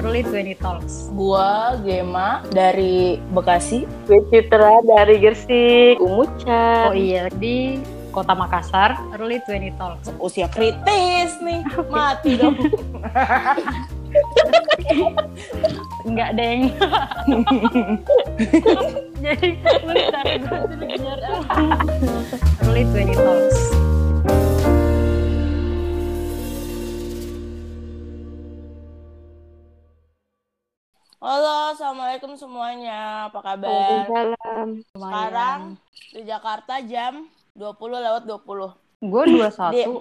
Early 20 Talks. Gua Gema dari Bekasi. Gue Citra dari Gersik, Umucan. Oh iya, di Kota Makassar, Early 20 Talks. Usia kritis nih, mati dong. Enggak, Deng. Jadi, bentar, bentar, Early 20 Talks. Halo, assalamualaikum semuanya. Apa kabar? Waalaikumsalam. Sekarang di Jakarta jam 20 lewat 20. Gue Di, 21.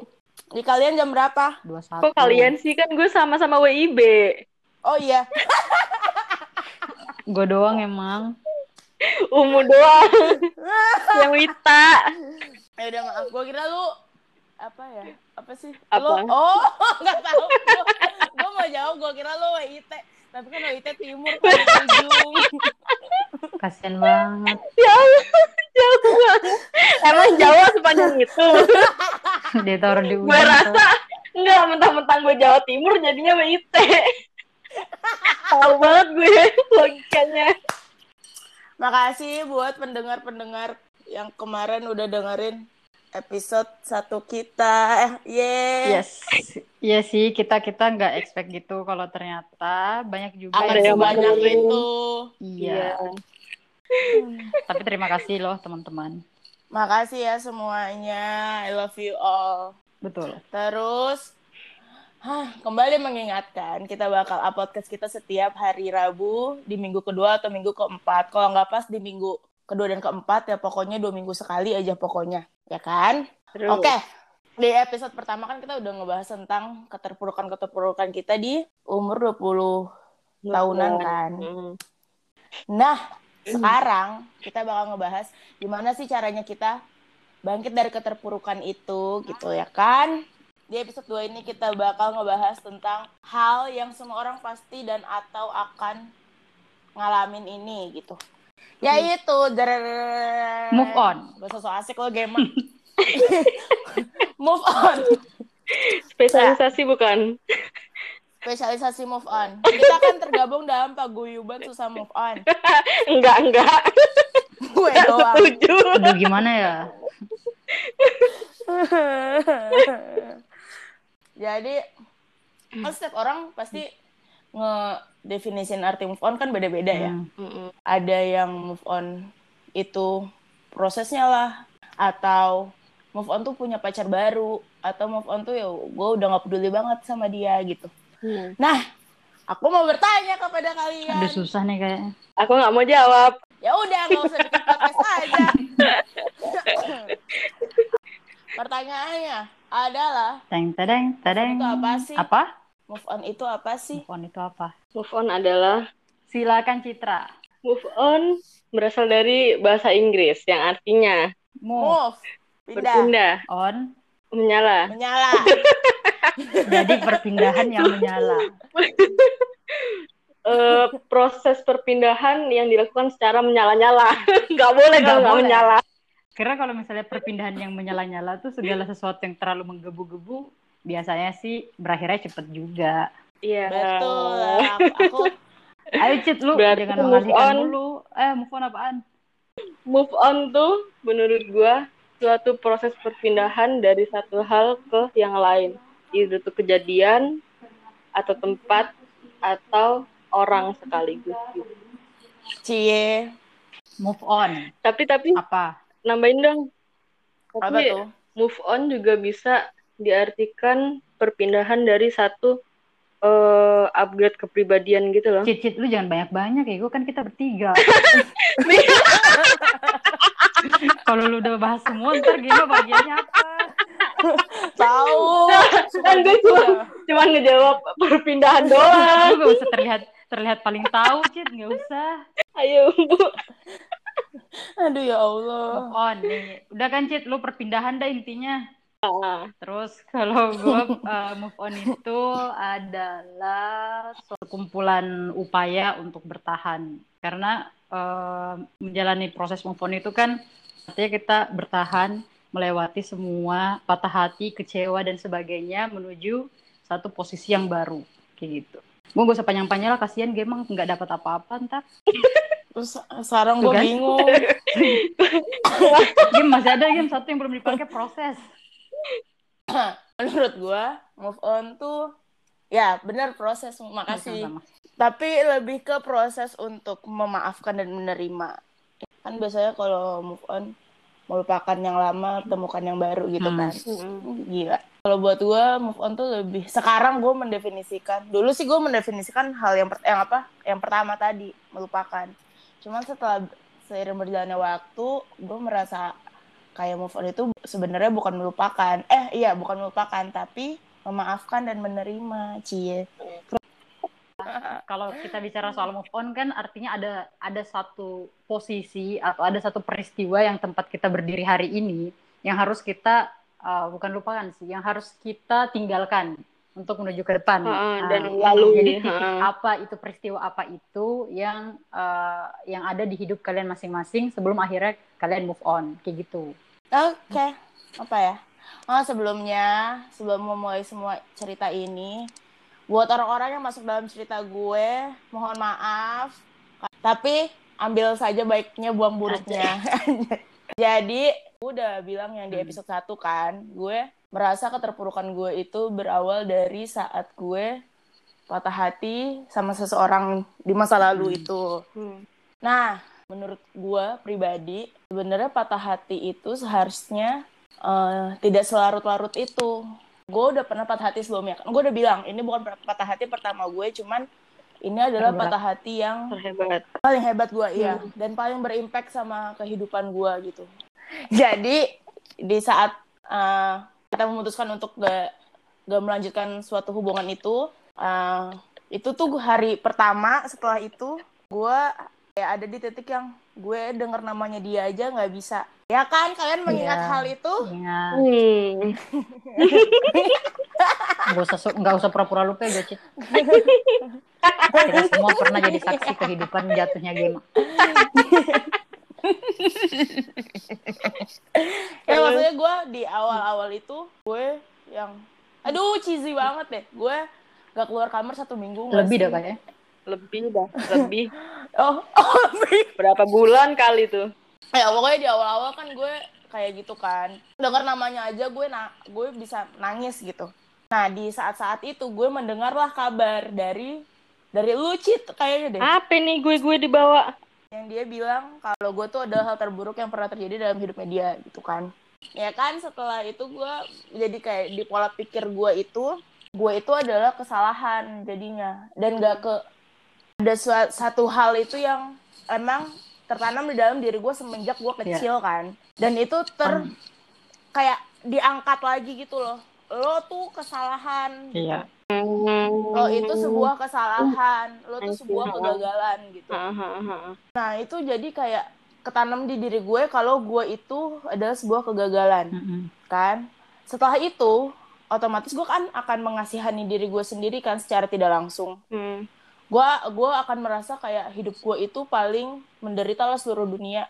di kalian jam berapa? 21. Kok kalian sih kan gue sama-sama WIB. Oh iya, Gue doang emang. Umu doang. Yang Wita. ya udah maaf. Gua kira lu apa ya? Apa sih? Apa? Lu oh, nggak tahu. Gua, gua mau jawab, gua kira lu WIT. Tapi kan WIT timur ujung. Kasian banget. Ya Allah, jauh banget. Emang Jawa sepanjang itu. Dia taruh di gue ujung. rasa enggak mentang-mentang gue Jawa Timur jadinya WIT. Tahu banget gue logikanya. Makasih buat pendengar-pendengar yang kemarin udah dengerin episode satu kita. Eh. Yes. Iya sih, kita kita nggak expect gitu kalau ternyata banyak juga Ada yang dengerin. itu. Iya. Tapi terima kasih loh teman-teman. Makasih ya semuanya. I love you all. Betul. Terus hah, kembali mengingatkan kita bakal upload podcast kita setiap hari Rabu di minggu kedua atau minggu keempat. Kalau nggak pas di minggu kedua dan keempat ya pokoknya dua minggu sekali aja pokoknya. Ya kan? Oke. Di episode pertama kan kita udah ngebahas tentang keterpurukan-keterpurukan kita di umur 20 tahunan kan. Hmm. Nah, sekarang kita bakal ngebahas gimana sih caranya kita bangkit dari keterpurukan itu gitu ya kan. Di episode 2 ini kita bakal ngebahas tentang hal yang semua orang pasti dan atau akan ngalamin ini gitu. Yaitu der- Move on. Bahasa so asik lo game. Move on. Spesialisasi bukan? Spesialisasi move on. Kita kan tergabung dalam paguyuban susah move on. Enggak, enggak. Gue Enggak doang. setuju. Aduh gimana ya? Jadi kan setiap orang pasti ngedefinisin arti move on kan beda-beda ya. Hmm. Mm-mm. Ada yang move on itu prosesnya lah atau move on tuh punya pacar baru atau move on tuh ya gue udah nggak peduli banget sama dia gitu. Hmm. Nah, aku mau bertanya kepada kalian. Aduh susah nih kayaknya. Aku nggak mau jawab. Ya udah nggak usah bikin podcast aja. Pertanyaannya adalah Teng tedeng tedeng. Itu apa sih? Apa? move on itu apa sih? Move on itu apa? Move on adalah Silakan Citra. move on berasal dari bahasa Inggris yang artinya Move Move, pindah, berpindah, on. menyala. menyala. Jadi perpindahan yang menyala. Eh, proses perpindahan yang dilakukan secara menyala-nyala. Nggak boleh kalau nggak menyala. Kira kalau misalnya perpindahan yang menyala-nyala tuh segala sesuatu yang terlalu menggebu-gebu biasanya sih berakhirnya cepet juga. Iya. Betul. Aku, Ayo Cit lu Berarti jangan move mengalihkan on. dulu. Eh move on apaan? Move on tuh menurut gua suatu proses perpindahan dari satu hal ke yang lain. Itu tuh kejadian atau tempat atau orang sekaligus. gitu. cie. Move on. Tapi tapi Apa? nambahin dong. Apa Tapi tuh? move on juga bisa diartikan perpindahan dari satu eh, upgrade kepribadian gitu loh. Cit Cit lu jangan banyak-banyak ya. Gue kan kita bertiga. Kalau lu udah bahas semua ntar gimana bagiannya apa? Tahu. kan gue cuma cuma ngejawab perpindahan doang. Lu gak usah terlihat terlihat paling tahu Cit. Gak usah. Ayo, Bu. Aduh ya Allah. Move on nih. Udah kan Cit lu perpindahan dah intinya. Terus kalau gue uh, move on itu adalah suatu kumpulan upaya untuk bertahan. Karena uh, menjalani proses move on itu kan artinya kita bertahan melewati semua patah hati, kecewa dan sebagainya menuju satu posisi yang baru kayak gitu. gue gak usah panjang-panjang lah kasihan gue emang nggak dapat apa-apa ntar Terus sekarang gue bingung. game masih ada game satu yang belum dipakai proses Menurut gue move on tuh ya benar proses. Makasih. Sama-sama. Tapi lebih ke proses untuk memaafkan dan menerima. Kan biasanya kalau move on melupakan yang lama, temukan yang baru gitu Hmm. kan. Mm-mm. Gila. Kalau buat gue move on tuh lebih sekarang gue mendefinisikan. Dulu sih gue mendefinisikan hal yang per- yang apa? Yang pertama tadi melupakan. Cuman setelah seiring berjalannya waktu, gue merasa kayak move on itu sebenarnya bukan melupakan. Eh iya bukan melupakan, tapi memaafkan dan menerima. Cie. kalau kita bicara soal move on kan artinya ada ada satu posisi atau ada satu peristiwa yang tempat kita berdiri hari ini yang harus kita uh, bukan lupakan sih yang harus kita tinggalkan untuk menuju ke depan Heeh, Nah, dan lalui, jadi titik heeh. apa itu peristiwa apa itu yang uh, yang ada di hidup kalian masing-masing sebelum akhirnya kalian move on kayak gitu Oke, apa ya? Oh, sebelumnya, sebelum memulai semua cerita ini, buat orang-orang yang masuk dalam cerita gue, mohon maaf. Tapi ambil saja baiknya, buang buruknya. Jadi, gue udah bilang yang di Hmm. episode 1 kan, gue merasa keterpurukan gue itu berawal dari saat gue patah hati sama seseorang di masa lalu Hmm. itu. Hmm. Nah, menurut gue pribadi, sebenarnya patah hati itu seharusnya eh, tidak selarut-larut itu. Gue udah pernah patah hati sebelumnya. Kan gue udah bilang, ini bukan patah hati pertama gue, cuman ini adalah Terberat. patah hati yang Terhebat. paling hebat gue, iya. Hmm. Dan paling berimpact sama kehidupan gue gitu. Jadi, di saat eh, kita memutuskan untuk gak, gak melanjutkan suatu hubungan itu, eh, itu tuh hari pertama setelah itu, gue kayak ada di titik yang gue denger namanya dia aja nggak bisa. Ya kan, kalian mengingat Iya. hal itu? Hmm. nggak usah nggak usah pura-pura lupa ya Jocit kita semua pernah jadi saksi kehidupan jatuhnya game Ya maksudnya gue di awal-awal itu, gue yang, aduh cheesy banget deh. Gue gak keluar kamar satu minggu. lebih dah kayaknya Lebih dah, lebih. Oh, oh lebih. Berapa bulan kali tuh? ya pokoknya di awal-awal kan gue kayak gitu kan dengar namanya aja gue na gue bisa nangis gitu nah di saat-saat itu gue mendengarlah kabar dari dari lu Cit kayaknya deh Apa nih gue-gue dibawa? yang dia bilang kalau gue tuh adalah hal terburuk yang pernah terjadi dalam hidupnya dia gitu kan ya kan setelah itu gue jadi kayak di pola pikir gue itu gue itu adalah kesalahan jadinya dan gak ke ada satu hal itu yang emang tertanam di dalam diri gue semenjak gue kecil kan dan itu ter Hmm. kayak diangkat lagi gitu loh lo tuh kesalahan iya lo itu sebuah kesalahan lo tuh sebuah kegagalan gitu Hahaha. Nah, itu jadi kayak ketanam di diri gue kalau gue itu adalah sebuah kegagalan, kan? Setelah itu, otomatis gue kan akan mengasihani diri gue sendiri kan secara tidak langsung. Hmm. Gue gue akan merasa kayak hidup gue itu paling menderita lah seluruh dunia.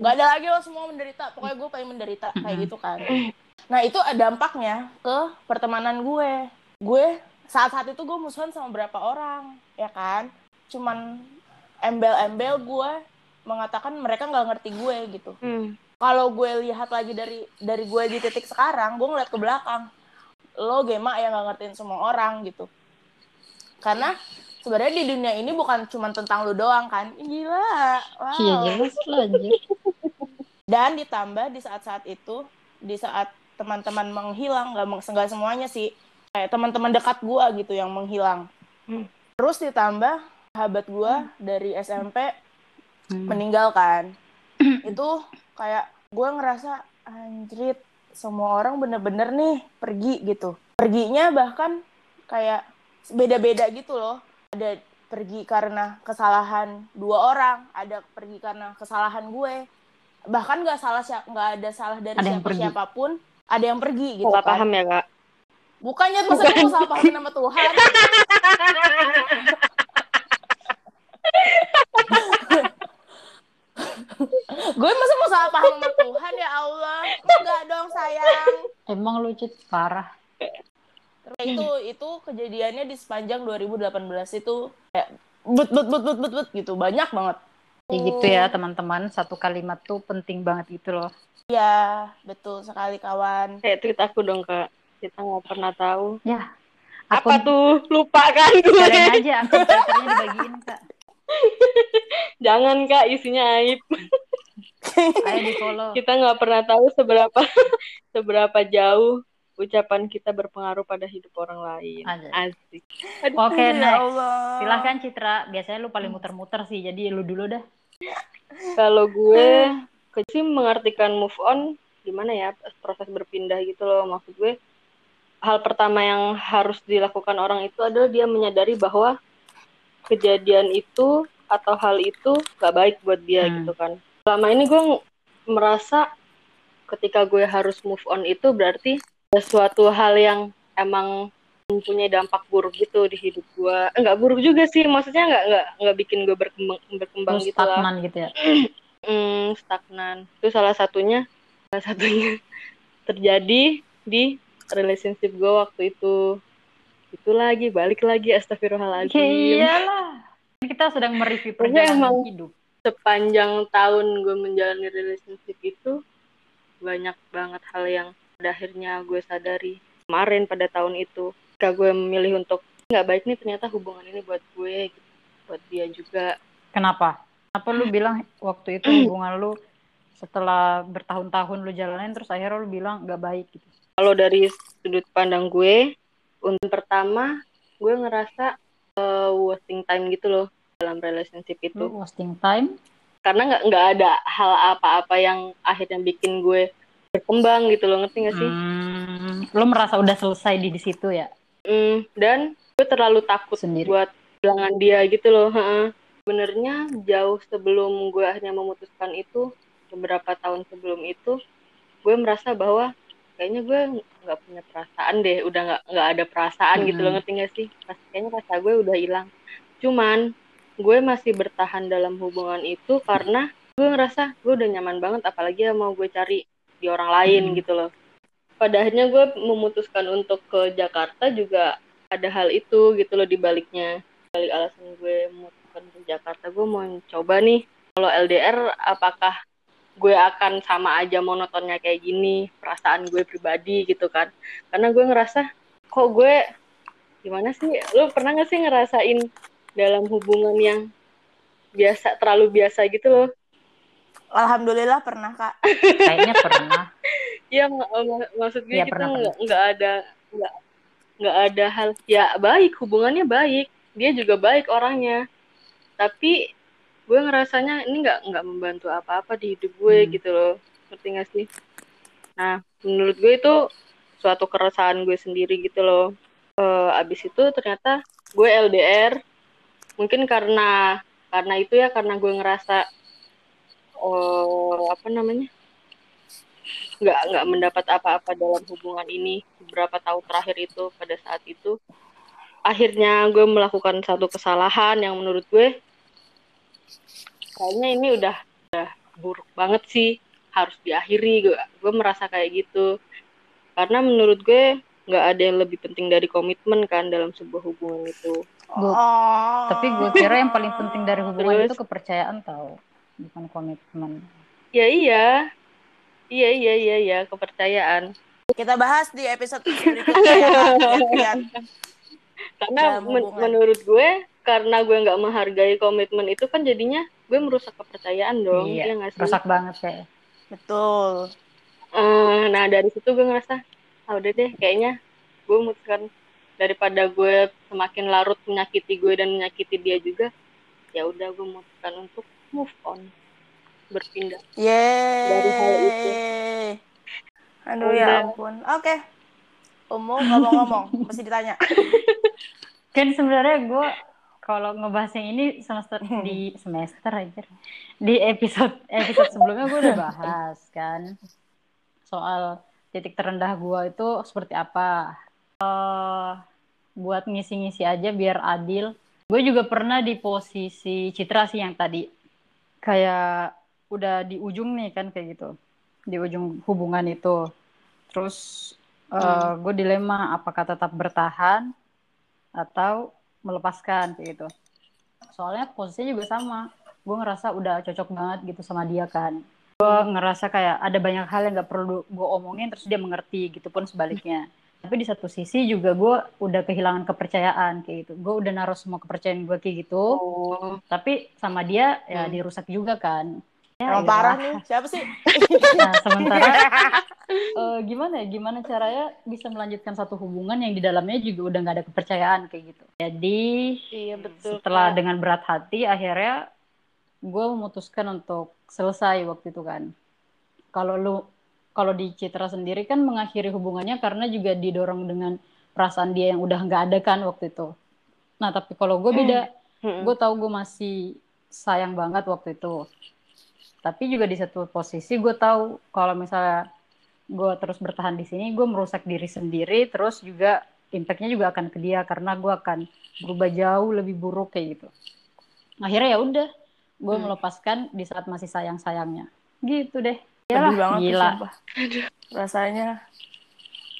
Gak ada lagi lo semua menderita, pokoknya gue paling menderita kayak gitu kan. Nah, itu ada dampaknya ke pertemanan gue. Gue saat-saat itu gue musuhan sama berapa orang, ya kan? Cuman embel-embel gue mengatakan mereka nggak ngerti gue gitu. Hmm. Kalau gue lihat lagi dari dari gue di titik sekarang, gue ngeliat ke belakang. Lo gema yang nggak ngertiin semua orang gitu. Karena sebenarnya di dunia ini bukan cuma tentang lu doang kan. Gila. Wow. iya jelas lah Dan ditambah di saat-saat itu, di saat teman-teman menghilang, nggak nggak semuanya sih, kayak teman-teman dekat gua gitu yang menghilang. Hmm. Terus ditambah sahabat gua dari SMP Hmm. meninggal kan. itu kayak gua ngerasa anjrit, semua orang bener-bener nih pergi gitu. Perginya bahkan kayak beda-beda gitu loh. Ada pergi karena kesalahan dua orang, ada pergi karena kesalahan gue. Bahkan nggak salah siap nggak ada salah dari Ada siapa pergi. siapa pun, ada yang pergi gitu Salah kan. paham ya kak? Bukannya gue mau salah paham nama Tuhan. gue masa mau salah paham sama Tuhan ya Allah. Enggak dong sayang. emang lu Cit parah itu itu kejadiannya di sepanjang 2018 itu kayak but but but but but, but gitu banyak banget Ya gitu ya teman-teman, satu kalimat tuh penting banget gitu loh. Iya, betul sekali kawan. Kayak tweet aku dong kak. Kita nggak pernah tahu. Ya. Apa tuh? Lupa kan gue. Kalian aja akun Twitternya dibagiin kak. Jangan kak, isinya aib. Ayo di follow. Kita nggak pernah tahu seberapa seberapa jauh ucapan kita berpengaruh pada hidup orang lain. Asik. Oke, Ya next. Allah. Silahkan Citra. Biasanya lu paling muter-muter sih, jadi lu dulu dah. Kalau gue ke sih mengartikan move on gimana ya proses berpindah gitu loh maksud gue hal pertama yang harus dilakukan orang itu adalah dia menyadari bahwa kejadian itu atau hal itu gak baik buat dia Hmm. gitu kan selama ini gue merasa ketika gue harus move on itu berarti suatu hal yang emang mempunyai dampak buruk gitu di hidup gue enggak buruk juga sih maksudnya nggak nggak nggak bikin gue berkembang berkembang Lu gitu lah stagnan gitu ya. Hmm, stagnan. Itu salah satunya, salah satunya terjadi di relationship gue waktu itu. Itu lagi, balik lagi, astagfirullahaladzim. iyalah. Kita sedang mereview perjalanan emang- hidup. Sepanjang tahun gue menjalani relationship itu, banyak banget hal yang pada akhirnya gue sadari kemarin pada tahun itu. Ketika gue memilih untuk, nggak baik nih ternyata hubungan ini buat gue, gitu. buat dia juga. Kenapa? Kenapa lu bilang waktu itu hubungan lu setelah bertahun-tahun lu jalanin terus akhirnya lu bilang nggak baik gitu. kalau dari sudut pandang gue untuk pertama gue ngerasa eh, wasting time gitu loh dalam relationship itu Lu wasting time. karena nggak nggak ada hal apa-apa yang akhirnya bikin gue berkembang gitu loh ngerti gak sih Hmm, lu merasa udah selesai di, di situ ya Hmm, dan gue terlalu takut sendiri. buat kehilangan dia gitu loh heeh. sebenarnya jauh sebelum gue akhirnya memutuskan itu beberapa tahun sebelum itu gue merasa bahwa kayaknya gue nggak punya perasaan deh udah nggak nggak ada perasaan gitu loh Hmm. ngerti gak sih Pas, kayaknya rasa gue udah hilang cuman gue masih bertahan dalam hubungan itu karena gue ngerasa gue udah nyaman banget apalagi yang mau gue cari di orang lain Hmm. gitu loh. Pada akhirnya gue memutuskan untuk ke Jakarta juga ada hal itu gitu loh di baliknya balik alasan gue memutuskan ke Jakarta gue mau coba nih. Kalau LDR apakah gue akan sama aja monotonnya kayak gini perasaan gue pribadi gitu kan? Karena gue ngerasa kok gue gimana sih? Lu pernah gak sih ngerasain dalam hubungan yang biasa terlalu biasa gitu loh Alhamdulillah pernah kak. Kayaknya pernah. Iya, mak- mak- maksud gue Iya, kita nggak nggak ada nggak nggak ada hal ya baik hubungannya baik dia juga baik orangnya tapi gue ngerasanya ini nggak nggak membantu apa-apa di hidup gue Hmm. gitu loh ngerti gak sih nah menurut gue itu suatu keresahan gue sendiri gitu loh Eh, abis itu ternyata gue LDR mungkin karena karena itu ya karena gue ngerasa oh apa namanya? Nggak nggak mendapat apa-apa dalam hubungan ini. Beberapa tahun terakhir itu pada saat itu akhirnya gue melakukan satu kesalahan yang menurut gue kayaknya ini udah udah buruk banget sih harus diakhiri. Gue gue merasa kayak gitu. Karena menurut gue nggak ada yang lebih penting dari komitmen kan dalam sebuah hubungan itu. Oh. Tapi gue kira yang paling penting dari hubungan Terus? itu kepercayaan tau, bukan komitmen. ya iya. Iya iya iya iya. Kepercayaan. Kita bahas di episode berikutnya ya karena men- menurut gue karena gue nggak menghargai komitmen itu kan jadinya gue merusak kepercayaan dong Iya, ya nggak sih? Rusak banget kayak. Betul. Eh, nah dari situ gue ngerasa ah udah deh kayaknya gue memutuskan daripada gue semakin larut menyakiti gue dan menyakiti dia juga ya udah gue memutuskan untuk move on berpindah Yeay. Dari hal itu. Aduh Udah. ya ampun. Oke. Umu ngomong-ngomong, mesti ditanya. Kan sebenarnya gue kalau ngebahas yang ini semester di semester aja di episode episode sebelumnya gue udah bahas kan soal titik terendah gue itu seperti apa Eh, buat ngisi-ngisi aja biar adil gue juga pernah di posisi Citra sih yang tadi kayak udah di ujung nih kan kayak gitu. Di ujung hubungan itu. Terus uh, gue dilema apakah tetap bertahan atau melepaskan kayak gitu. Soalnya posisinya juga sama. Gue ngerasa udah cocok banget gitu sama dia kan. Gue ngerasa kayak ada banyak hal yang gak perlu gue omongin terus dia mengerti gitu pun sebaliknya tapi di satu sisi juga gue udah kehilangan kepercayaan kayak gitu gue udah naruh semua kepercayaan gue kayak gitu Oh. tapi sama dia ya Hmm. dirusak juga kan Emang iyalah. parah nih. Siapa sih? nah sementara eh, gimana ya gimana caranya bisa melanjutkan satu hubungan yang di dalamnya juga udah nggak ada kepercayaan kayak gitu jadi Iya betul. setelah Kak. dengan berat hati akhirnya gue memutuskan untuk selesai waktu itu kan kalau lu kalau di Citra sendiri kan mengakhiri hubungannya karena juga didorong dengan perasaan dia yang udah nggak ada kan waktu itu. Nah tapi kalau gue beda. Mm-mm. gue tahu gue masih sayang banget waktu itu. Tapi juga di satu posisi gue tahu kalau misalnya gue terus bertahan di sini gue merusak diri sendiri terus juga impactnya juga akan ke dia karena gue akan berubah jauh lebih buruk kayak gitu. Akhirnya ya udah gue Hmm. melepaskan di saat masih sayang sayangnya gitu deh Sedih Yalah, banget tuh, gila sumpah. Rasanya.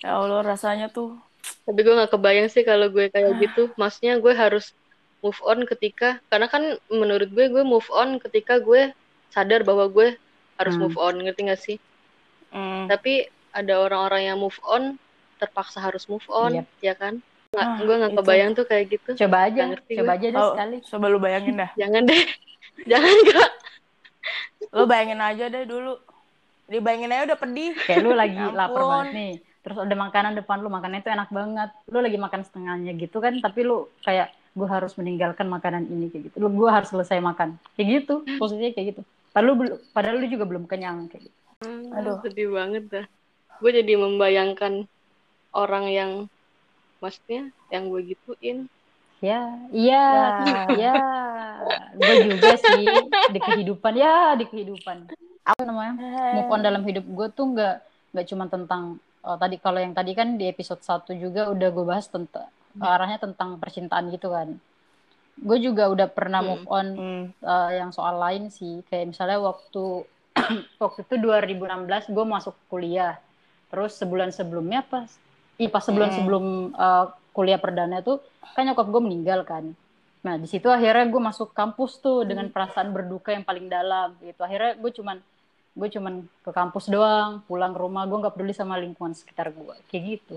Ya Allah, rasanya tuh. Tapi gue nggak kebayang sih kalau gue kayak gitu. Maksudnya gue harus move on ketika karena kan menurut gue gue move on ketika gue sadar bahwa gue harus Hmm. move on, ngerti gak sih? Mm. Tapi ada orang-orang yang move on terpaksa harus move on, Yep. ya kan? Nggak, Ah, gue nggak itu. kebayang tuh kayak gitu. coba aja coba gue. aja deh Oh, sekali Coba lu bayangin dah. Jangan deh, jangan gak. Lu bayangin aja deh dulu. Dibayangin aja udah pedih. kayak lu lagi Ya lapar banget nih terus ada makanan depan lu makanannya itu enak banget. Lu lagi makan setengahnya gitu kan tapi lu kayak gue harus meninggalkan makanan ini kayak gitu. Lu gue harus selesai makan. Kayak gitu posisinya kayak gitu. Padahal lu padahal lu juga belum kenyang kayak gitu. Aduh. sedih banget dah. Gue jadi membayangkan orang yang maksudnya yang gue gituin. ya iya ya. gue juga sih di kehidupan ya di kehidupan apa namanya move on dalam hidup gue tuh nggak nggak cuma tentang oh, tadi kalau yang tadi kan di episode 1 juga udah gue bahas tentang arahnya tentang percintaan gitu kan. Gue juga udah pernah Hmm. move on Hmm. eh, yang soal lain sih. Kayak misalnya waktu waktu itu 2016 gue masuk kuliah. Terus sebulan sebelumnya pas ih pas sebulan Hmm. sebelum eh, kuliah perdana tuh kan nyokap gue meninggal kan. Nah di situ akhirnya gue masuk kampus tuh dengan perasaan berduka yang paling dalam gitu. Akhirnya gue cuman gue cuman ke kampus doang pulang ke rumah gue nggak peduli sama lingkungan sekitar gue kayak gitu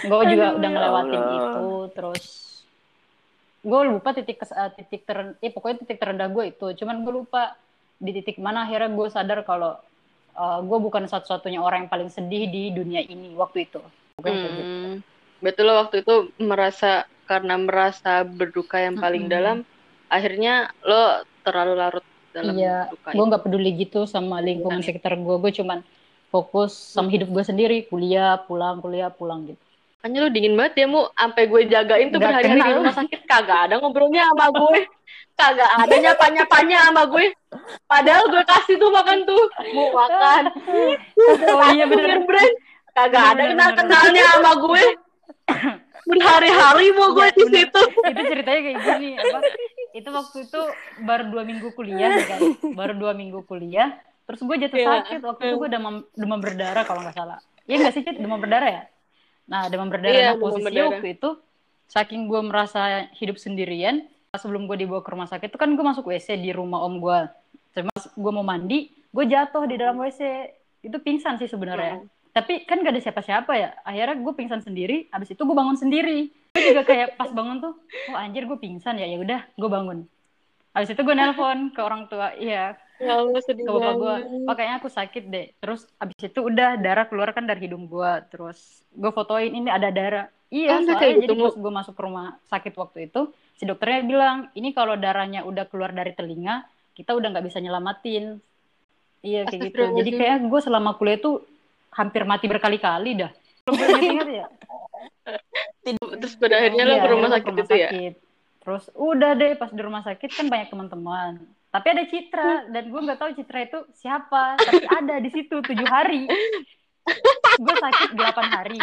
gue juga Aduh, udah ya ngelewatin Allah. itu terus gue lupa titik kes- eh, titik ter eh pokoknya titik terendah gue itu cuman gue lupa di titik mana akhirnya gue sadar kalau gue bukan satu-satunya orang yang paling sedih di dunia ini waktu itu Pokoknya gitu. Hmm. Betul lo waktu itu merasa karena merasa berduka yang paling Mm-mm. dalam, akhirnya lo terlalu larut dalam Iya, gue nggak peduli gitu sama lingkungan Iya. sekitar gue gue cuman fokus sama hidup gue sendiri kuliah pulang kuliah pulang gitu Makanya lo dingin banget ya, Mu. Sampai gue jagain tuh berhari-hari di kenal. rumah sakit. Kagak ada ngobrolnya sama gue. Kagak ada nyapa-nyapanya sama gue. Padahal gue kasih tuh makan tuh. Mu makan. oh iya bener brand. Kagak ada bener, kenal-kenalnya sama gue. Berhari-hari mau gue Iya, di situ. itu ceritanya kayak gini apa itu waktu itu baru dua minggu kuliah ya kan baru dua minggu kuliah. Terus gue jatuh Iya. sakit. Waktu itu gue demam demam berdarah kalau nggak salah. Iya nggak sih demam berdarah ya? Nah demam berdarah. Iya, nah posisinya berdarah. waktu itu saking gue merasa hidup sendirian sebelum gue dibawa ke rumah sakit itu kan gue masuk WC di rumah om gue cuma gue mau mandi gue jatuh di dalam WC itu pingsan sih sebenarnya. Tapi kan gak ada siapa-siapa ya. Akhirnya gue pingsan sendiri abis itu gue bangun sendiri gue juga kayak pas bangun tuh oh anjir gue pingsan ya ya udah gue bangun. Abis itu gue nelpon ke orang tua iya. Ya Allah sedih ke bapak gue banget. oh aku sakit deh. Terus abis itu udah darah keluar kan dari hidung gue terus gue fotoin ini ada darah. Iya Oh, soalnya kayak jadi gitu, pas gue masuk ke rumah sakit waktu itu si dokternya bilang ini kalau darahnya udah keluar dari telinga kita udah nggak bisa nyelamatin. Iya kayak gitu. Jadi Astagfirullahaladzim. kayak gue selama kuliah tuh hampir mati berkali-kali dah. Kalau gue ingat-ingat ya Terus pada akhirnya lo Iya, ke rumah sakit ke itu ya? Terus udah deh pas di rumah sakit kan banyak teman-teman. Tapi ada Citra dan gue nggak tahu Citra itu siapa. Tapi ada di situ tujuh hari. gue sakit delapan hari.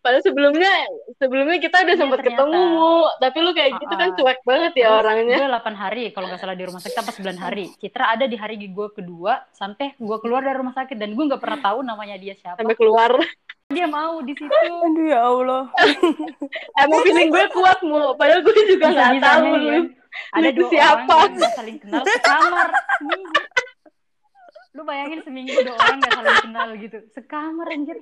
Padahal sebelumnya sebelumnya kita udah Iya, ternyata. ketemu, Mu. tapi lu kayak gitu kan cuek banget ya orangnya. Gue 8 hari kalau nggak salah di rumah sakit apa 9 hari. Citra ada di hari gue kedua sampai gue keluar dari rumah sakit dan gue nggak pernah tahu namanya dia siapa. Sampai keluar. Dia mau di situ Aduh ya Allah. Emang feeling gue kuat mu, padahal gue juga nggak tahu ya. lu. ada Itu dua siapa? orang yang saling kenal sekamar seminggu lu bayangin seminggu dua orang nggak saling kenal gitu sekamar anjir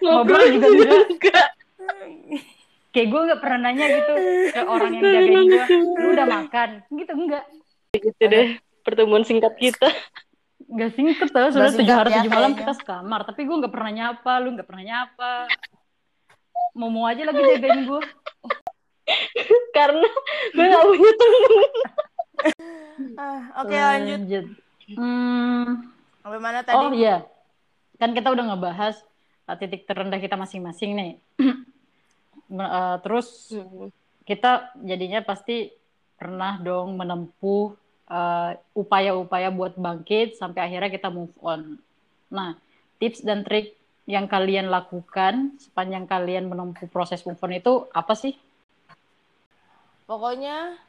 Ngobrol juga enggak. kayak gue nggak pernah nanya gitu ke orang yang jagain gue lu udah makan gitu enggak Gitu deh pertemuan singkat kita. Nggak singkat tau, sudah Nggak tujuh hari ya, tujuh malam kita sekamar. Tapi gue nggak pernah nyapa, lu nggak pernah nyapa. Mau mau aja lagi jagain gue. Karena gue gak punya temen. Ah, Oke lanjut. Hmm, Sampai mana tadi? oh iya, kan kita udah ngebahas uh, titik terendah kita masing-masing nih. Uh, terus kita jadinya pasti pernah dong menempuh uh, upaya-upaya buat bangkit sampai akhirnya kita move on. Nah, tips dan trik yang kalian lakukan sepanjang kalian menempuh proses move on itu apa sih? Pokoknya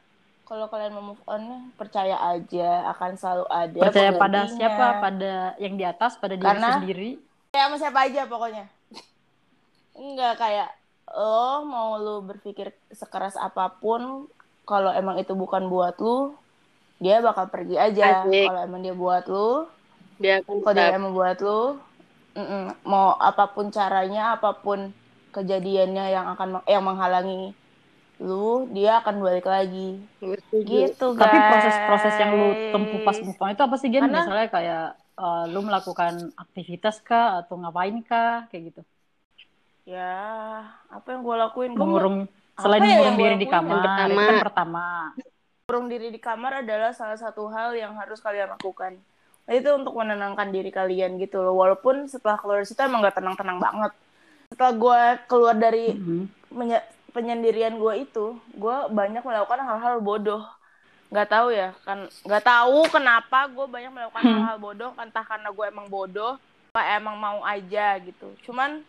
kalau kalian mau move on percaya aja akan selalu ada Percaya pada siapa? Pada yang di atas, pada diri Karena- sendiri. Kayak sama siapa aja pokoknya. Enggak kayak lo mau lu berpikir sekeras apa pun kalau emang itu bukan buat lu dia bakal pergi aja. Kalau emang dia buat lu, Dia akan kalau dia emang buat lu, mm-mm, mau apa pun caranya, apa pun kejadiannya yang akan yang menghalangi lu, dia akan balik lagi. Gitu, guys. Tapi proses-proses yang lu tempuh pas move on itu apa sih, Gen? Karena- Misalnya kayak uh, lu melakukan aktivitas kah? Atau ngapain kah? Kayak gitu. Ya, apa yang gue lakuin? Gue Mengurung, selain ya mengurung diri di kamar. Yang Itu pertama. kan pertama. Mengurung diri di kamar adalah salah satu hal yang harus kalian lakukan. Nah, itu untuk menenangkan diri kalian gitu loh. Walaupun setelah keluar situ emang gak tenang-tenang banget. Setelah gue keluar dari Mhm. menye- penyendirian gue itu, gue banyak melakukan hal-hal bodoh. Gak tahu ya, kan gak tahu kenapa gue banyak melakukan Hmm. hal-hal bodoh. Entah karena gue emang bodoh, apa emang mau aja gitu. Cuman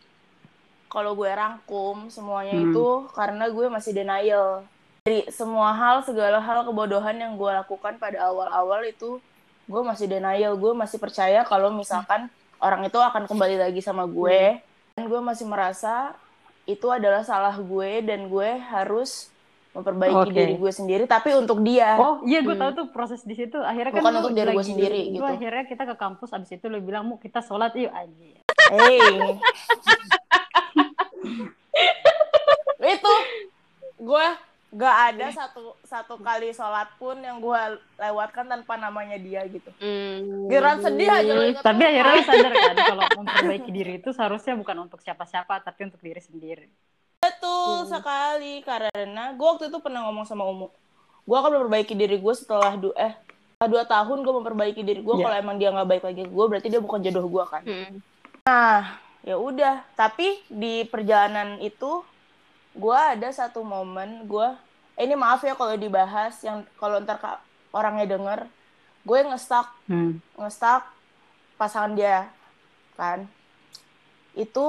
kalau gue rangkum semuanya Hmm. itu karena gue masih denial dari semua hal segala hal kebodohan yang gue lakukan pada awal-awal itu gue masih denial gue masih percaya kalau misalkan orang itu akan kembali lagi sama gue dan gue masih merasa itu adalah salah gue dan gue harus memperbaiki Oke. diri gue sendiri tapi untuk dia Oh iya, gue Hmm. tahu tuh proses di situ. Akhirnya kan Bukan lu untuk diri gue sendiri, gitu. akhirnya kita ke kampus, abis itu lu bilang, mu kita sholat yuk aja. Hey. itu gue gak ada satu satu kali sholat pun yang gue lewatkan tanpa namanya dia gitu. Hmm. Giliran sedih aja Tapi akhirnya lu sadar kan kalau memperbaiki diri itu seharusnya bukan untuk siapa-siapa, tapi untuk diri sendiri. Betul sekali karena gue waktu itu pernah ngomong sama Umu. Gue akan memperbaiki diri gue setelah du eh setelah dua tahun gue memperbaiki diri gue Iya. kalau emang dia nggak baik lagi ke gue berarti dia bukan jodoh gue kan. Hmm. ya udah tapi di perjalanan itu gue ada satu momen gue eh, ini maaf ya kalau dibahas yang kalau ntar ka- orangnya denger gue ngestak Hmm. ngestak pasangan dia kan itu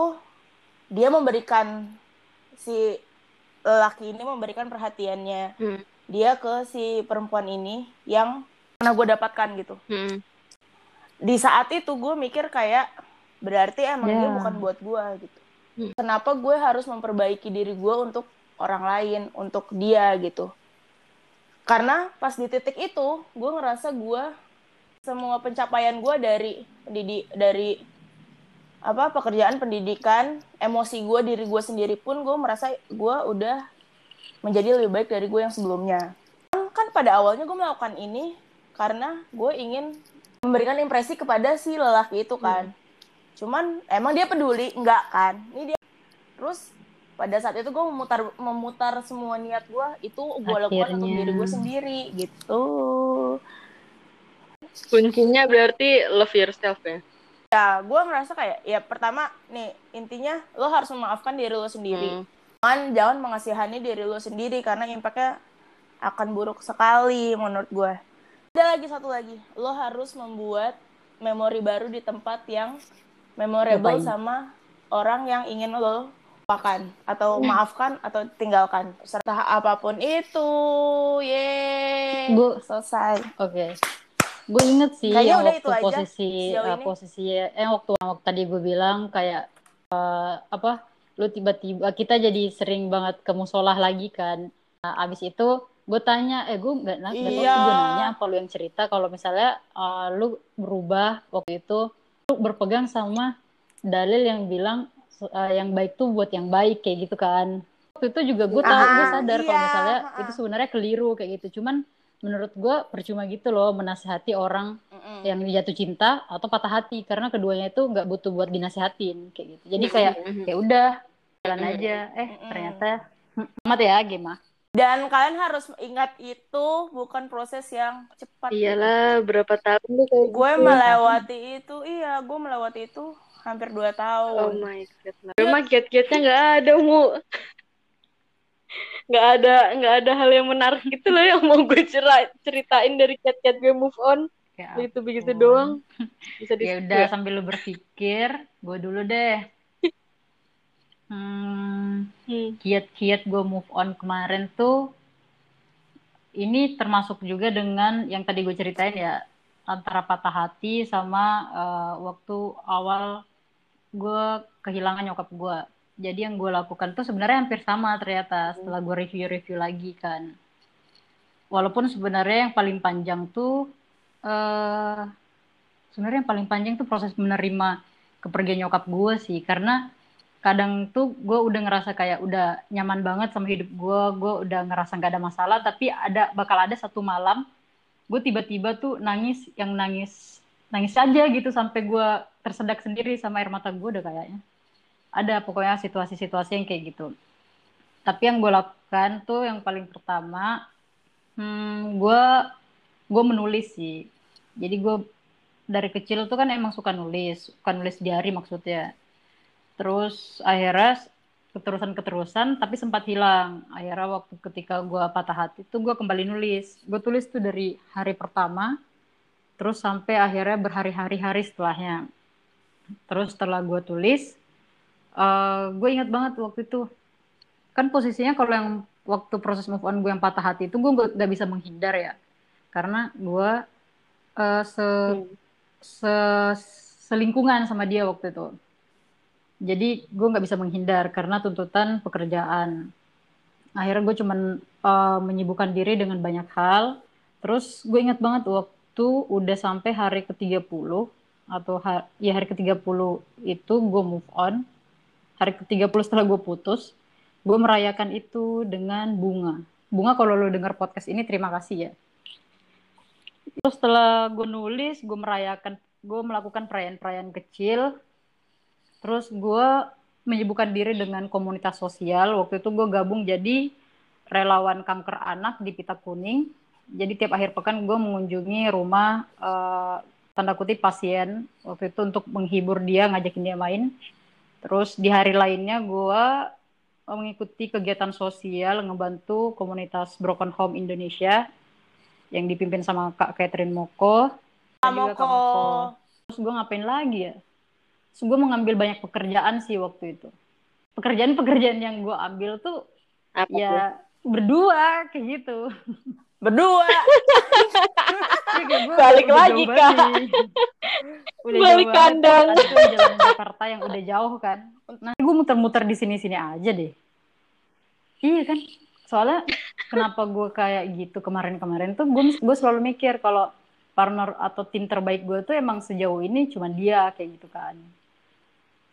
dia memberikan si lelaki ini memberikan perhatiannya Hmm. dia ke si perempuan ini yang pernah gue dapatkan gitu Hmm. di saat itu gue mikir kayak berarti emang dia Ya. bukan buat gue gitu. Hmm. Kenapa gue harus memperbaiki diri gue untuk orang lain, untuk dia gitu? Karena pas di titik itu gue ngerasa gue semua pencapaian gue dari pendidik dari apa pekerjaan pendidikan, emosi gue diri gue sendiri pun gue merasa gue udah menjadi lebih baik dari gue yang sebelumnya. Kan pada awalnya gue melakukan ini karena gue ingin memberikan impresi kepada si lelaki itu kan. Cuman emang dia peduli enggak kan? Ini dia terus pada saat itu gue memutar memutar semua niat gue itu gue lakukan untuk diri gue sendiri gitu. Kuncinya berarti love yourself ya. Ya, gue ngerasa kayak ya pertama nih intinya lo harus memaafkan diri lo sendiri. Hmm. Jangan jangan mengasihani diri lo sendiri karena impactnya akan buruk sekali menurut gue. Ada lagi satu lagi, lo harus membuat memori baru di tempat yang memorable Ngapain? sama orang yang ingin lo lupakan atau maafkan atau tinggalkan serta apa pun itu. Ye. Gua- selesai. Oke. Gue inget sih Kayaknya yang waktu posisi ini. posisi eh waktu waktu tadi gue bilang kayak uh, apa lu tiba-tiba kita jadi sering banget ke musolah lagi kan nah, abis itu gue tanya eh gue nggak nggak Iya. gue nanya apa lu yang cerita kalau misalnya uh, lu berubah waktu itu lu berpegang sama dalil yang bilang uh, yang baik tuh buat yang baik kayak gitu kan. Waktu itu juga gue tahu gue Ah, sadar kalau iya, misalnya ah. itu sebenarnya keliru kayak gitu. Cuman menurut gue percuma gitu loh menasehati orang Mm-mm. yang jatuh cinta atau patah hati karena keduanya itu nggak butuh buat dinasehatin kayak gitu. Jadi kayak ya udah jalan aja. Eh ternyata amat ya Gema Dan kalian harus ingat itu bukan proses yang cepat. Iyalah, berapa tahun lu kayak Gue gitu? melewati itu, iya, gue melewati itu hampir dua Oh tahun. my god. Memang kiat-kiatnya nggak ada, Mu. Nggak ada, nggak ada hal yang menarik gitu loh yang mau gue cera- ceritain dari kiat-kiat gue move on. Kayak Begitu-begitu ampun. doang. Bisa di ya udah sambil lu berpikir gue dulu deh hmm, Hmm. kiat-kiat gue move on kemarin tuh ini termasuk juga dengan yang tadi gue ceritain ya antara patah hati sama eh, waktu awal gue kehilangan nyokap gue jadi yang gue lakukan tuh sebenarnya hampir sama ternyata setelah gue review-review lagi kan. Walaupun sebenarnya yang paling panjang tuh eh sebenarnya yang paling panjang tuh proses menerima kepergian nyokap gue sih. Karena kadang tuh gue udah ngerasa kayak udah nyaman banget sama hidup gue gue udah ngerasa nggak ada masalah tapi ada bakal ada satu malam gue tiba-tiba tuh nangis yang nangis nangis aja gitu sampai gue tersedak sendiri sama air mata gue udah kayaknya. Ada pokoknya situasi-situasi yang kayak gitu. Tapi yang gue lakukan tuh yang paling pertama hmm, gue gue menulis sih. Jadi gue dari kecil tuh kan emang suka nulis suka nulis diary maksudnya terus akhirnya keterusan-keterusan tapi sempat hilang. Akhirnya waktu ketika gue patah hati tuh gue kembali nulis. Gue tulis tuh dari hari pertama terus sampai akhirnya berhari-hari hari setelahnya. Terus setelah gue tulis eh gue ingat banget waktu itu. Kan posisinya kalau yang waktu proses move on gue yang patah hati itu gue gak, bisa menghindar ya. Karena gue eh, se, se selingkungan sama dia waktu itu jadi gue nggak bisa menghindar karena tuntutan pekerjaan. Akhirnya gue cuman eh, menyibukkan diri dengan banyak hal. Terus gue ingat banget waktu udah sampai hari ke-30 atau ha- ya hari ke-30 itu gue move on. Hari ke-30 setelah gue putus gue merayakan itu dengan bunga. Bunga kalau lo dengar podcast ini terima kasih ya. Terus setelah gue nulis gue merayakan gue melakukan perayaan-perayaan kecil terus gue menyibukkan diri dengan komunitas sosial. Waktu itu gue gabung jadi relawan kanker anak di Pita Kuning. Jadi tiap akhir pekan gue mengunjungi rumah eh, tanda kutip pasien. Waktu itu untuk menghibur dia ngajakin dia main. Terus di hari lainnya gue mengikuti kegiatan sosial ngebantu komunitas Broken Home Indonesia yang dipimpin sama Kak Catherine Moko. Kak Moko. terus gue ngapain lagi ya terus gue mengambil banyak pekerjaan sih waktu itu pekerjaan-pekerjaan yang gue ambil tuh Apa ya berdua kayak gitu Berdua. Gua Balik udah lagi, Kak. Udah Balik jauh kandang. Tuh jalan Jakarta yang udah jauh kan. Nah, gue muter-muter di sini-sini aja deh. Iya kan? Soalnya kenapa gue kayak gitu kemarin-kemarin tuh gue gue selalu mikir kalau partner atau tim terbaik gue tuh emang sejauh ini cuma dia kayak gitu kan.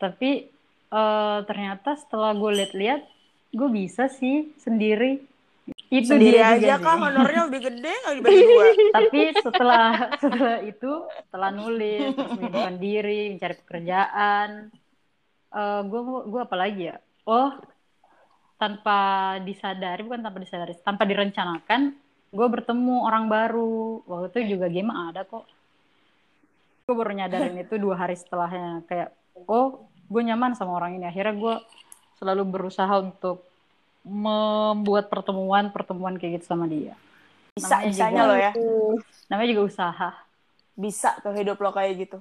Tapi eh, ternyata setelah gue lihat-lihat gue bisa sih sendiri. Itu Sendiri dia aja kah? honornya lebih gede dibagi dua? tapi setelah setelah itu setelah nulis terus menyibukkan diri mencari pekerjaan gue gue apa lagi ya? Oh tanpa disadari bukan tanpa disadari tanpa direncanakan gue bertemu orang baru. Waktu itu juga game ada kok. Gue baru nyadarin itu dua hari setelahnya. Kayak oh gue nyaman sama orang ini akhirnya gue selalu berusaha untuk membuat pertemuan-pertemuan kayak gitu sama dia Bisa Namanya bisanya juga- lo ya. namanya juga usaha Bisa tuh hidup lo kayak gitu.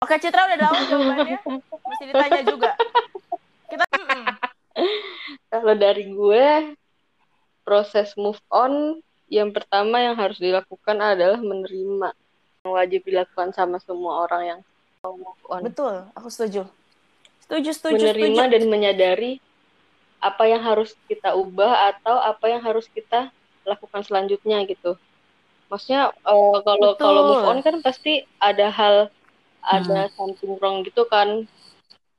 Oke Citra udah tahu jawabannya. Mesti ditanya juga. Kita. Kalau dari gue, proses move on yang pertama yang harus dilakukan adalah menerima. Yang wajib dilakukan sama semua orang yang move on. betul, aku setuju. Setuju, setuju, menerima setuju. dan menyadari apa yang harus kita ubah atau apa yang harus kita lakukan selanjutnya gitu. Maksudnya eh, kalau Betul. kalau move on kan pasti ada hal ada something wrong gitu kan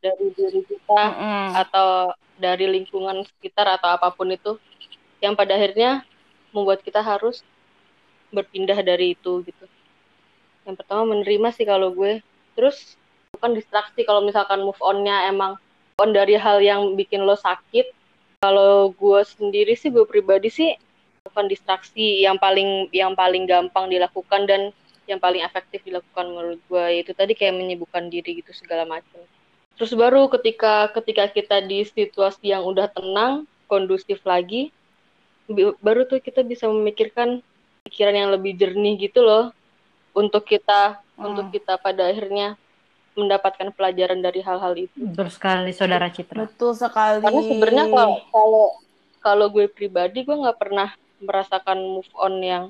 dari diri kita Mm-mm. atau dari lingkungan sekitar atau apa pun itu yang pada akhirnya membuat kita harus berpindah dari itu gitu. Yang pertama menerima sih kalau gue. Terus bukan distraksi kalau misalkan move on-nya emang on dari hal yang bikin lo sakit. Kalau gue sendiri sih gue pribadi sih bukan distraksi yang paling yang paling gampang dilakukan dan yang paling efektif dilakukan menurut gue itu tadi kayak menyibukkan diri gitu segala macam. Terus baru ketika ketika kita di situasi yang udah tenang, kondusif lagi, baru tuh kita bisa memikirkan pikiran yang lebih jernih gitu loh untuk kita Hmm. untuk kita pada akhirnya mendapatkan pelajaran dari hal-hal itu. Betul sekali saudara Citra. Betul sekali. Karena sebenarnya kalau kalau kalau gue pribadi gue nggak pernah merasakan move on yang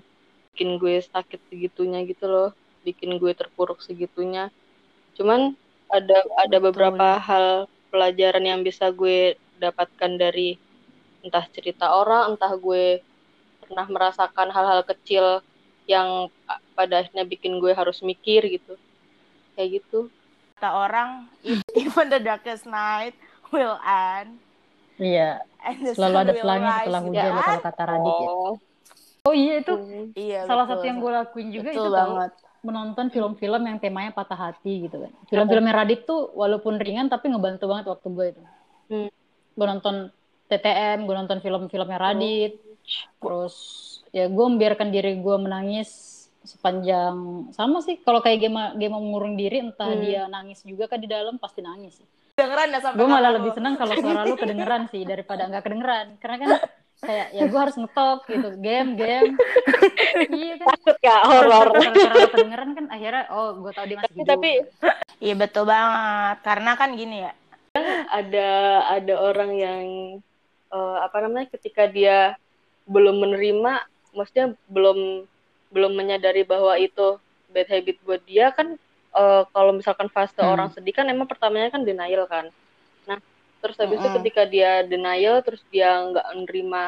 bikin gue sakit segitunya gitu loh, bikin gue terpuruk segitunya. Cuman ada ada Betul. beberapa hal pelajaran yang bisa gue dapatkan dari entah cerita orang, entah gue pernah merasakan hal-hal kecil yang pada akhirnya bikin gue harus mikir gitu. Kayak gitu. kata orang, even the darkest night will end. Iya, selalu ada pelangi setelah hujan ya kalau kata Radit ya. Oh. Oh iya itu Hmm. Iya, salah betul. satu yang gue lakuin juga betul itu tau, banget. menonton film-film yang temanya patah hati gitu kan. Film-filmnya Radit tuh walaupun ringan tapi ngebantu banget waktu gue itu. Hmm. Gue nonton TTM, gue nonton film-filmnya Radit, terus ya gue membiarkan diri gue menangis sepanjang sama sih kalau kayak game game mengurung diri entah Hmm. dia nangis juga kan di dalam pasti nangis Dengeran ya sampai gue malah lebih senang kalau suara lu kedengeran sih daripada nggak kedengeran karena kan kayak ya gue harus ngetok gitu game game iya kan Takut ya horor. Kalau suara lu kedengeran kan akhirnya oh gue tahu dia masih Tapi- hidup tapi- Iya betul banget. Karena kan gini ya. ada ada orang yang eh, apa namanya ketika dia belum menerima maksudnya belum belum menyadari bahwa itu bad habit buat dia kan eh, kalau misalkan fase Hmm. orang sedih kan emang pertamanya kan denial kan nah terus habis itu Mm-mm. ketika dia denial terus dia nggak menerima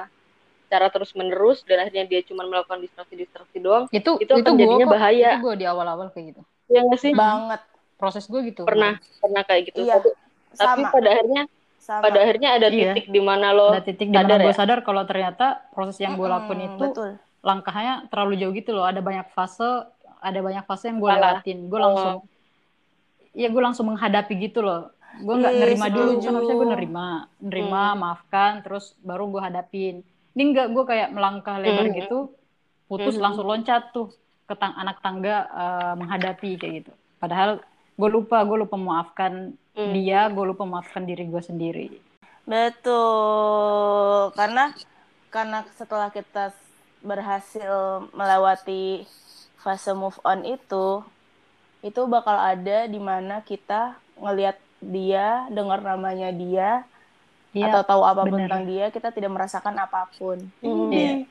cara terus menerus dan akhirnya dia cuma melakukan distraksi-distraksi doang itu Itu akan gua jadinya kok, bahaya. itu gue di awal-awal kayak gitu ya nggak sih Banget. proses gue gitu pernah pernah kayak gitu Iya. tapi, pada akhirnya Sama. pada akhirnya ada Iya. titik di mana lo ada titik di mana sadar gue ya? sadar kalau ternyata proses yang gue lakuin itu Betul. Langkahnya terlalu jauh gitu loh ada banyak fase ada banyak fase yang gue lewatin gue Oh. langsung ya gue langsung menghadapi gitu loh gue nggak Iya, nerima dulu kan harusnya gue nerima nerima Hmm. maafkan terus baru gue hadapin ini enggak gue kayak melangkah lebar Hmm. gitu putus Hmm. langsung loncat tuh ke tang anak tangga eh, menghadapi kayak gitu padahal gue lupa gue lupa memaafkan Hmm. dia gue lupa memaafkan diri gue sendiri Betul. Karena karena setelah kita berhasil melewati fase move on itu, itu bakal ada di mana kita ngelihat dia, dengar namanya dia, Iya, atau tahu apa pun bener. tentang dia, kita tidak merasakan apa pun. Hmm. Iya.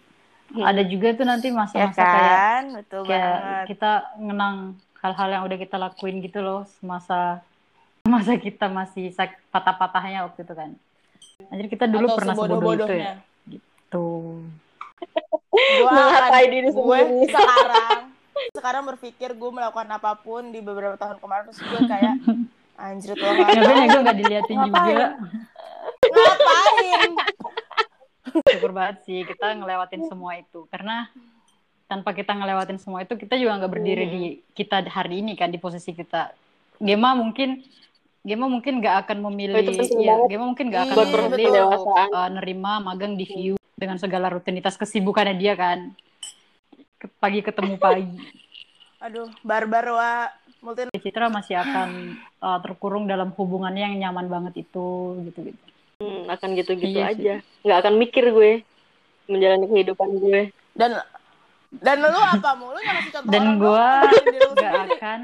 ada juga tuh nanti Ya masa-masa kayak kan? Betul kayak banget. kita ngenang hal-hal yang udah kita lakuin gitu loh semasa masa kita masih sak- patah-patahnya waktu itu kan. Anjir kita dulu Atau pernah sebodoh itu sebodoh-bodohnya. ya. Tuh. Gue akan, diri gue sekarang, sekarang berpikir gue melakukan apa pun di beberapa tahun kemarin, terus gue kayak, anjir tuh Ngapain ya gue gak diliatin juga. Ngapain? ngapain? Syukur banget sih kita ngelewatin semua itu. Karena tanpa kita ngelewatin semua itu kita juga nggak berdiri di kita hari ini kan di posisi kita. Gema mungkin Gema mungkin nggak akan memilih Oh, ya, banget. Gema mungkin nggak akan Iya, memilih uh, nerima magang di view dengan segala rutinitas kesibukannya dia kan pagi ketemu pagi Aduh, barbar wa multi Citra masih akan uh, terkurung dalam hubungannya yang nyaman banget itu gitu gitu Hmm, akan gitu-gitu Iya sih. aja. Nggak akan mikir gue menjalani kehidupan gue. dan dan lu apa mu? Lu nggak ngasih contoh dan gue nggak akan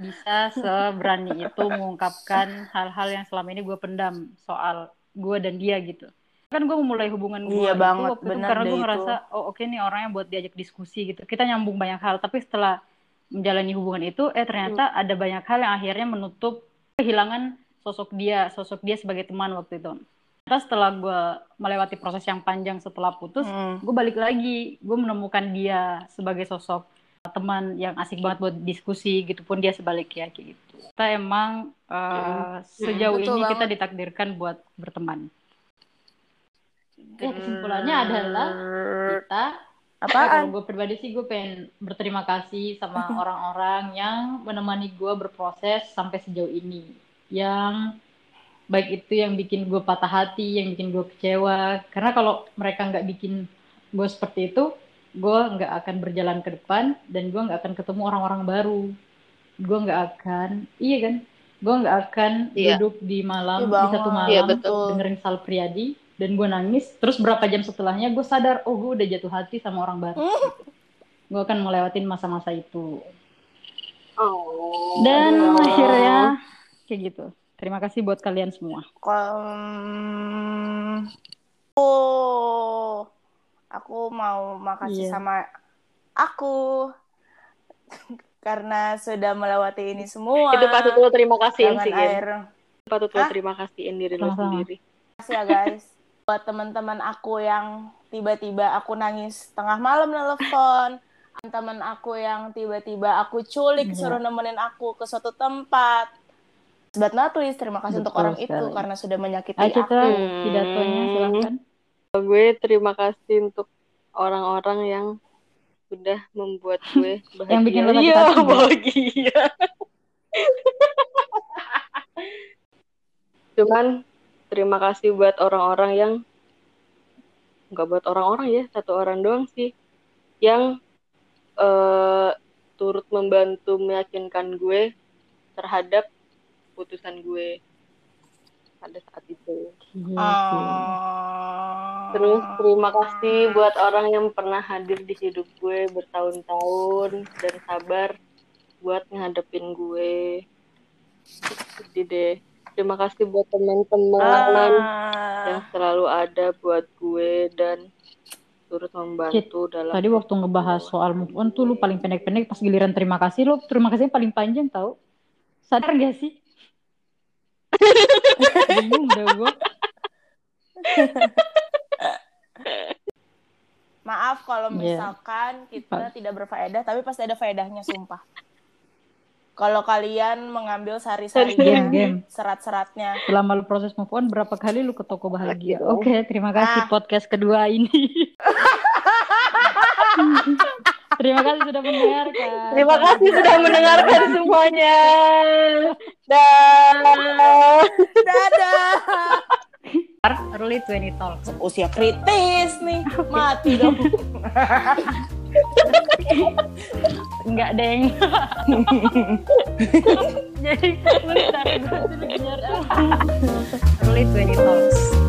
bisa seberani itu mengungkapkan hal-hal yang selama ini gue pendam soal gue dan dia gitu kan gue memulai hubungan gue Iya itu banget, waktu itu bener karena deh gue itu. ngerasa oh oke nih orangnya buat diajak diskusi gitu kita nyambung banyak hal tapi setelah menjalani hubungan itu eh ternyata Hmm. ada banyak hal yang akhirnya menutup kehilangan sosok dia, sosok dia sebagai teman waktu itu. Terus setelah gue melewati proses yang panjang setelah putus, Hmm. gue balik lagi, gue menemukan dia sebagai sosok teman yang asik banget buat diskusi gitu pun dia sebaliknya kayak gitu. Kita emang uh, sejauh Betul ini kita banget. ditakdirkan buat berteman. Ya kesimpulannya adalah kita Ya, kalau gue pribadi sih gue pengen berterima kasih sama orang-orang yang menemani gue berproses sampai sejauh ini. Yang baik itu yang bikin gue patah hati, yang bikin gue kecewa. Karena kalau mereka nggak bikin gue seperti itu, gue nggak akan berjalan ke depan dan gue nggak akan ketemu orang-orang baru. Gue nggak akan, iya kan? Gue nggak akan Iya. duduk di malam, Iya di satu malam Iya, betul. dengerin Sal Priadi dan gue nangis terus berapa jam setelahnya gue sadar oh gue udah jatuh hati sama orang baru gue akan melewatin masa-masa itu Oh. dan aduh. akhirnya kayak gitu terima kasih buat kalian semua Kom- Oh, aku mau makasih Iya. sama aku karena sudah melewati ini semua. Itu patut lo terima kasihin Dengan sih, air. Patut lo terima kasihin diri lo sendiri. Makasih ya guys. Buat teman-teman aku yang tiba-tiba aku nangis tengah malam nelfon. Teman aku yang tiba-tiba aku culik Iya. suruh nemenin aku ke suatu tempat. Sebat tulis terima kasih untuk Betul orang itu sekali. karena sudah menyakiti ayo aku. Hmm. pidatonya silahkan Gue terima kasih untuk orang-orang yang sudah membuat gue bahagia. Yang bikin lo Iya, bahagia. Cuman terima kasih buat orang-orang yang nggak buat orang-orang ya, satu orang doang sih yang eh, turut membantu meyakinkan gue terhadap putusan gue pada saat itu. Iya Ah. Oh. Terus terima kasih buat orang yang pernah hadir di hidup gue bertahun-tahun dan sabar buat ngadepin gue. Jadi deh, terima kasih buat teman-teman yang Ah. selalu ada buat gue dan turut membantu dalam tadi waktu ngebahas soal move on tuh lu paling pendek-pendek pas giliran terima kasih lu terima kasih paling panjang tau sadar gak sih bingung dah gue Maaf kalau Iya. misalkan kita tidak berfaedah, tapi pasti ada faedahnya, sumpah. Kalau kalian mengambil sari-sarinya, serat-seratnya, selama lu proses move on berapa kali lu ke toko bahagia oke terima kasih Ah. podcast kedua ini terima kasih sudah mendengarkan Terima kasih sudah mendengarkan semuanya. Dah. dadah. early 20 talks Usia kritis nih, mati dong. Enggak, Deng. Jadi bentar gue dulu biar. Relate when talks.